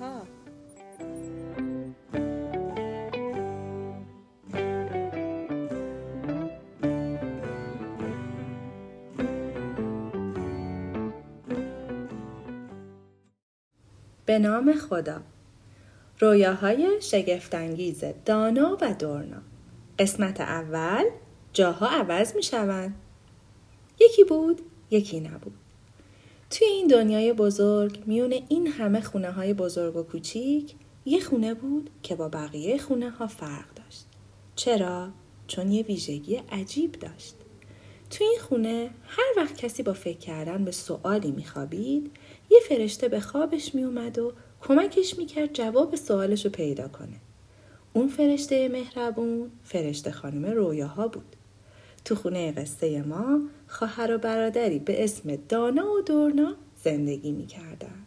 ها. به نام خدا. رویاهای شگفتانگیز دانا و دورنا. قسمت اول جاها عوض می شوند یکی بود یکی نبود. توی این دنیای بزرگ میون این همه خونه های بزرگ و کوچیک یه خونه بود که با بقیه خونه ها فرق داشت چرا؟ چون یه ویژگی عجیب داشت تو این خونه هر وقت کسی با فکر کردن به سوالی میخوابید یه فرشته به خوابش میومد و کمکش می‌کرد جواب سوالش رو پیدا کنه. اون فرشته مهربون فرشته خانم رویاها بود. تو خونه قصه ما خواهر و برادری به اسم دانا و دورنا زندگی می‌کردن.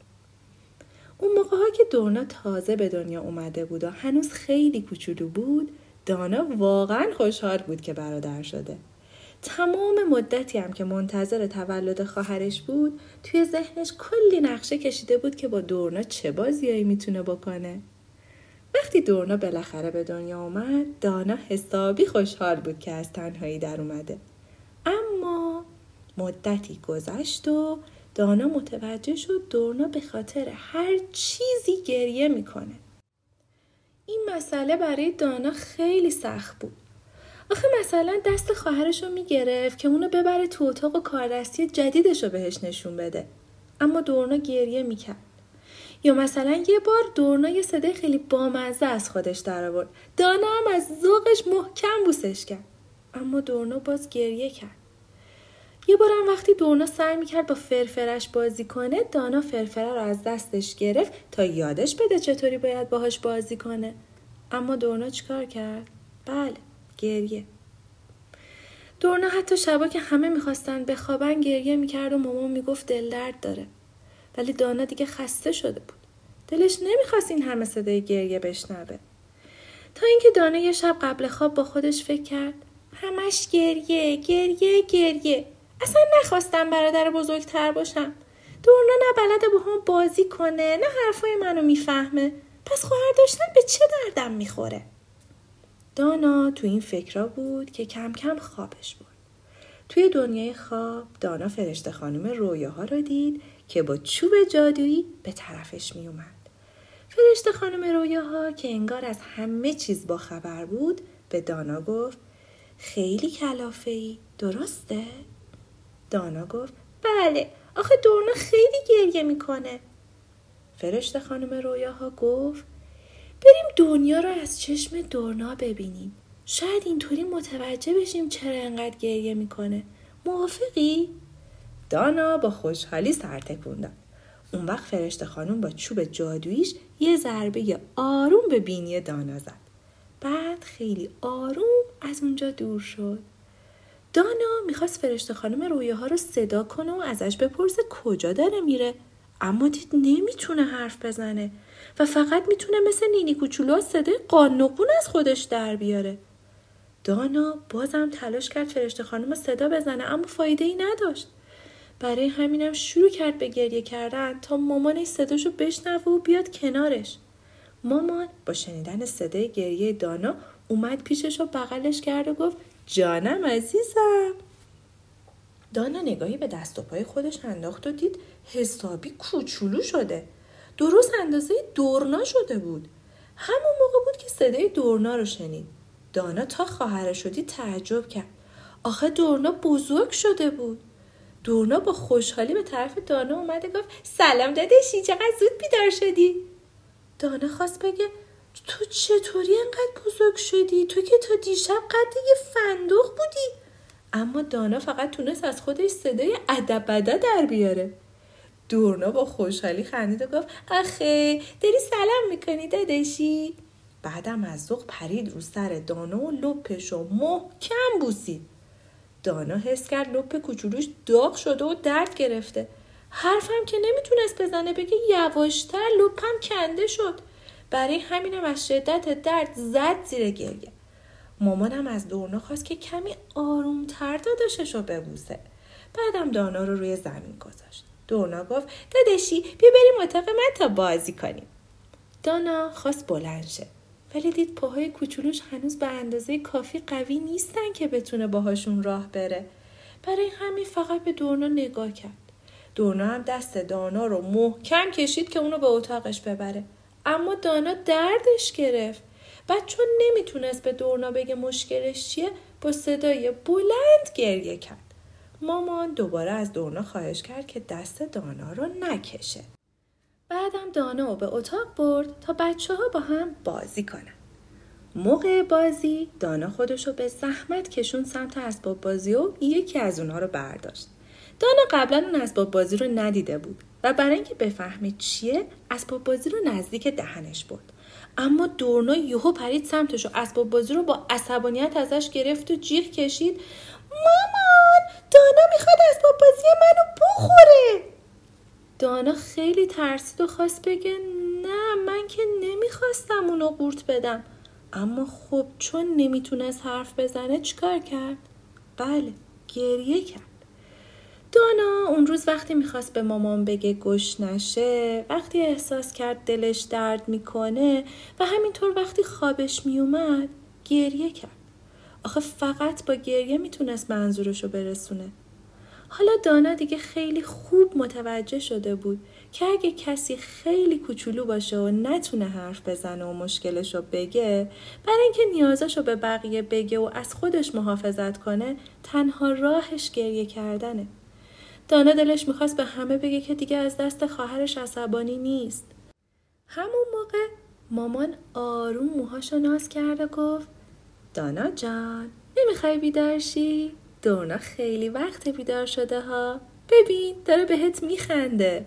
اون موقع ها که دورنا تازه به دنیا اومده بود و هنوز خیلی کوچولو بود دانا واقعا خوشحال بود که برادر شده. تمام مدتی هم که منتظر تولد خواهرش بود توی ذهنش کلی نقشه کشیده بود که با دورنا چه بازیایی می‌تونه بکنه وقتی دورنا بالاخره به دنیا اومد دانا حسابی خوشحال بود که از تنهایی در اومده. اما مدتی گذشت و دانا متوجه شد دورنا به خاطر هر چیزی گریه می‌کنه. این مسئله برای دانا خیلی سخت بود. آخه مثلا دست خواهرش رو می‌گرفت که اونو ببره تو اتاق و کاردستی جدیدش رو بهش نشون بده. اما دورنا گریه می‌کرد. یا مثلا یه بار دورنا یه صدای خیلی بامزه از خودش در آورد. دانا هم از ذوقش محکم بوسش کرد. اما دورنا باز گریه کرد. یه بارم وقتی دورنا سعی می‌کرد با فرفرش بازی کنه دانا فرفره رو از دستش گرفت تا یادش بده چطوری باید باهاش بازی کنه. اما دورنا چیکار کرد؟ بله گریه. دورنا حتی شبا که همه می‌خواستن بخوابن گریه می‌کرد و مامان می‌گفت دل درد داره. ولی دانا دیگه خسته شده بود. دلش نمی‌خواست این همه صدای گریه بشنوه. تا اینکه دانا یه شب قبل خواب با خودش فکر کرد همش گریه گریه گریه. اصلا نخواستم برادر بزرگتر باشم. دورنا نه بلده با هم بازی کنه نه حرفای منو می‌فهمه. پس خواهر داشتن به چه دردم می‌خوره؟ دانا تو این فکرها بود که کم کم خوابش بود. توی دنیای خواب دانا فرشته خانم رویاها رو دید که با چوب جادویی به طرفش می اومد. فرشته خانم رویاها که انگار از همه چیز با خبر بود به دانا گفت خیلی کلافه ای درسته؟ دانا گفت بله آخه دورنا خیلی گریه می‌کنه. فرشته خانم رویاها گفت بریم دنیا رو از چشم دورنا ببینیم. شاید اینطوری متوجه بشیم چرا انقدر گریه می‌کنه. موافقی؟ دانا با خوشحالی سر تکون اون وقت فرشته خانم با چوب جادویش یه ضربه آروم به بینی دانا زد بعد خیلی آروم از اونجا دور شد دانا می‌خواست فرشته خانم رویاها رو صدا کنه و ازش بپرسه کجا داره میره اما دید نمی‌تونه حرف بزنه و فقط می‌تونه مثل نینی کوچولو صدای قانقون از خودش در بیاره. دانا بازم تلاش کرد فرشته خانم صدا بزنه اما فایده ای نداشت. برای همینم شروع کرد به گریه کردن تا مامانش صداشو بشنوه و بیاد کنارش. مامان با شنیدن صدای گریه دانا اومد پیشش و بغلش کرد و گفت جانم عزیزم. دانا نگاهی به دست و پای خودش انداخت و دید حسابی کوچولو شده. درست اندازه دورنا شده بود همون موقع بود که صدای دورنا رو شنید دانا تا خواهر شدی تعجب کرد آخه دورنا بزرگ شده بود دورنا با خوشحالی به طرف دانا اومده گفت سلام دادشی چقدر زود بیدار شدی؟ دانا خواست بگه تو چطوری انقدر بزرگ شدی؟ تو که تا دیشب قد یه فندوق بودی. اما دانا فقط تونست از خودش صدای ادب در بیاره. دورنا با خوشحالی خندید و گفت آخه داری سلام می‌کنی دادشی؟ بعدم از ذوق پرید رو سر دانا و لپش و محکم بوسید. دانا حس کرد لپ کوچولوش داغ شده و درد گرفته. حرفم که نمی‌تونست بزنه بگه یواشتر لپم کنده شد. برای همینم از شدت درد زد زیر گریه. مامانم از دورنا خواست که کمی آرومتر داداشش رو ببوسه. بعدم دانا رو روی زمین گذاشت. دورنا گفت دادشی بیا بریم اتاق من تا بازی کنیم. دانا خواست بلند شه. ولی دید پاهای کوچولوش هنوز به اندازه کافی قوی نیستن که بتونه باهاشون راه بره. برای همین فقط به دورنا نگاه کرد. دورنا هم دست دانا رو محکم کشید که اونو به اتاقش ببره. اما دانا دردش گرفت. بعد چون نمی‌تونست به دورنا بگه مشکلش چیه با صدای بلند گریه کرد. مامان دوباره از دورنا خواهش کرد که دست دانا رو نکشه. بعدم دانا رو به اتاق برد تا بچه ها با هم بازی کنن. موقع بازی دانا خودش رو به زحمت کشون سمت اسباب بازی و یکی از اونها رو برداشت. دانا قبلا اون اسباب بازی رو ندیده بود و برای اینکه بفهمه چیه اسباب بازی رو نزدیک دهنش برد. اما دورنا یهو پرید سمتش و اسباب بازی رو با عصبانیت ازش گرفت و جیغ کشید. مامان دانا می‌خواد اسباب بازی منو بخوره! دانا خیلی ترسید و خواست بگه نه من که نمی‌خواستم اونو قورت بدم. اما خب چون نمی‌تونست حرف بزنه چیکار کرد؟ بله گریه کرد. دانا اون روز وقتی می‌خواست به مامان بگه گوش نشه وقتی احساس کرد دلش درد می‌کنه و همینطور وقتی خوابش میومد گریه کرد. آخه فقط با گریه می‌تونست منظورشو برسونه. حالا دانا دیگه خیلی خوب متوجه شده بود که اگه کسی خیلی کوچولو باشه و نتونه حرف بزنه و مشکلش رو بگه برای اینکه نیازش رو به بقیه بگه و از خودش محافظت کنه تنها راهش گریه کردنه دانا دلش می‌خواست به همه بگه که دیگه از دست خواهرش عصبانی نیست همون موقع مامان آروم موهاشو ناز کرد و گفت دانا جان نمی‌خوای بیدارشی؟ دورنا خیلی وقت بیدار شده ها. ببین داره بهت میخنده.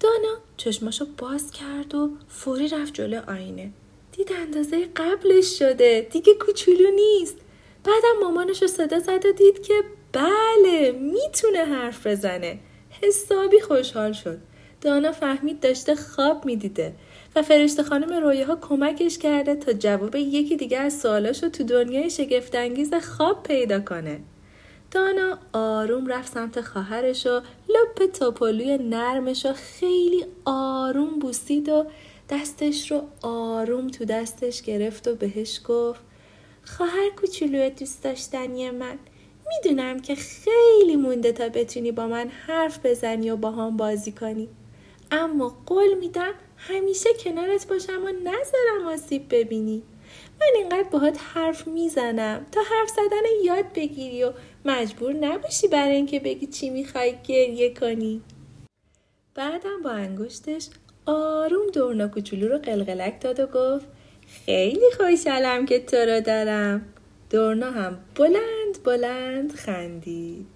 دانا چشماشو باز کرد و فوری رفت جلو آینه. دید اندازه قبلش شده. دیگه کوچولو نیست. بعدم مامانش رو صدا زد و دید که بله می‌تونه حرف بزنه. حسابی خوشحال شد. دانا فهمید داشته خواب می‌دیده و فرشته خانم رویه ها کمکش کرده تا جواب یکی دیگه از سوالاشو رو تو دنیای شگفتانگیز خواب پیدا کنه. دانا آروم رفت سمت خواهرش و لپ توپلوی نرمش رو خیلی آروم بوسید و دستش رو آروم تو دستش گرفت و بهش گفت خواهر کوچولوی دوست داشتنی من می‌دونم که خیلی مونده تا بتونی با من حرف بزنی و با هم بازی کنی اما قول میدم همیشه کنارت باشم و نذارم آسیب ببینی. من اینقدر باهات حرف می‌زنم. تا حرف زدن یاد بگیری و مجبور نباشی برای اینکه بگی چی می‌خوای گریه کنی. بعدم با انگشتش آروم دورنا کوچولو رو قلقلک داد و گفت خیلی خوشحالم که تو رو دارم. دورنا هم بلند بلند خندید.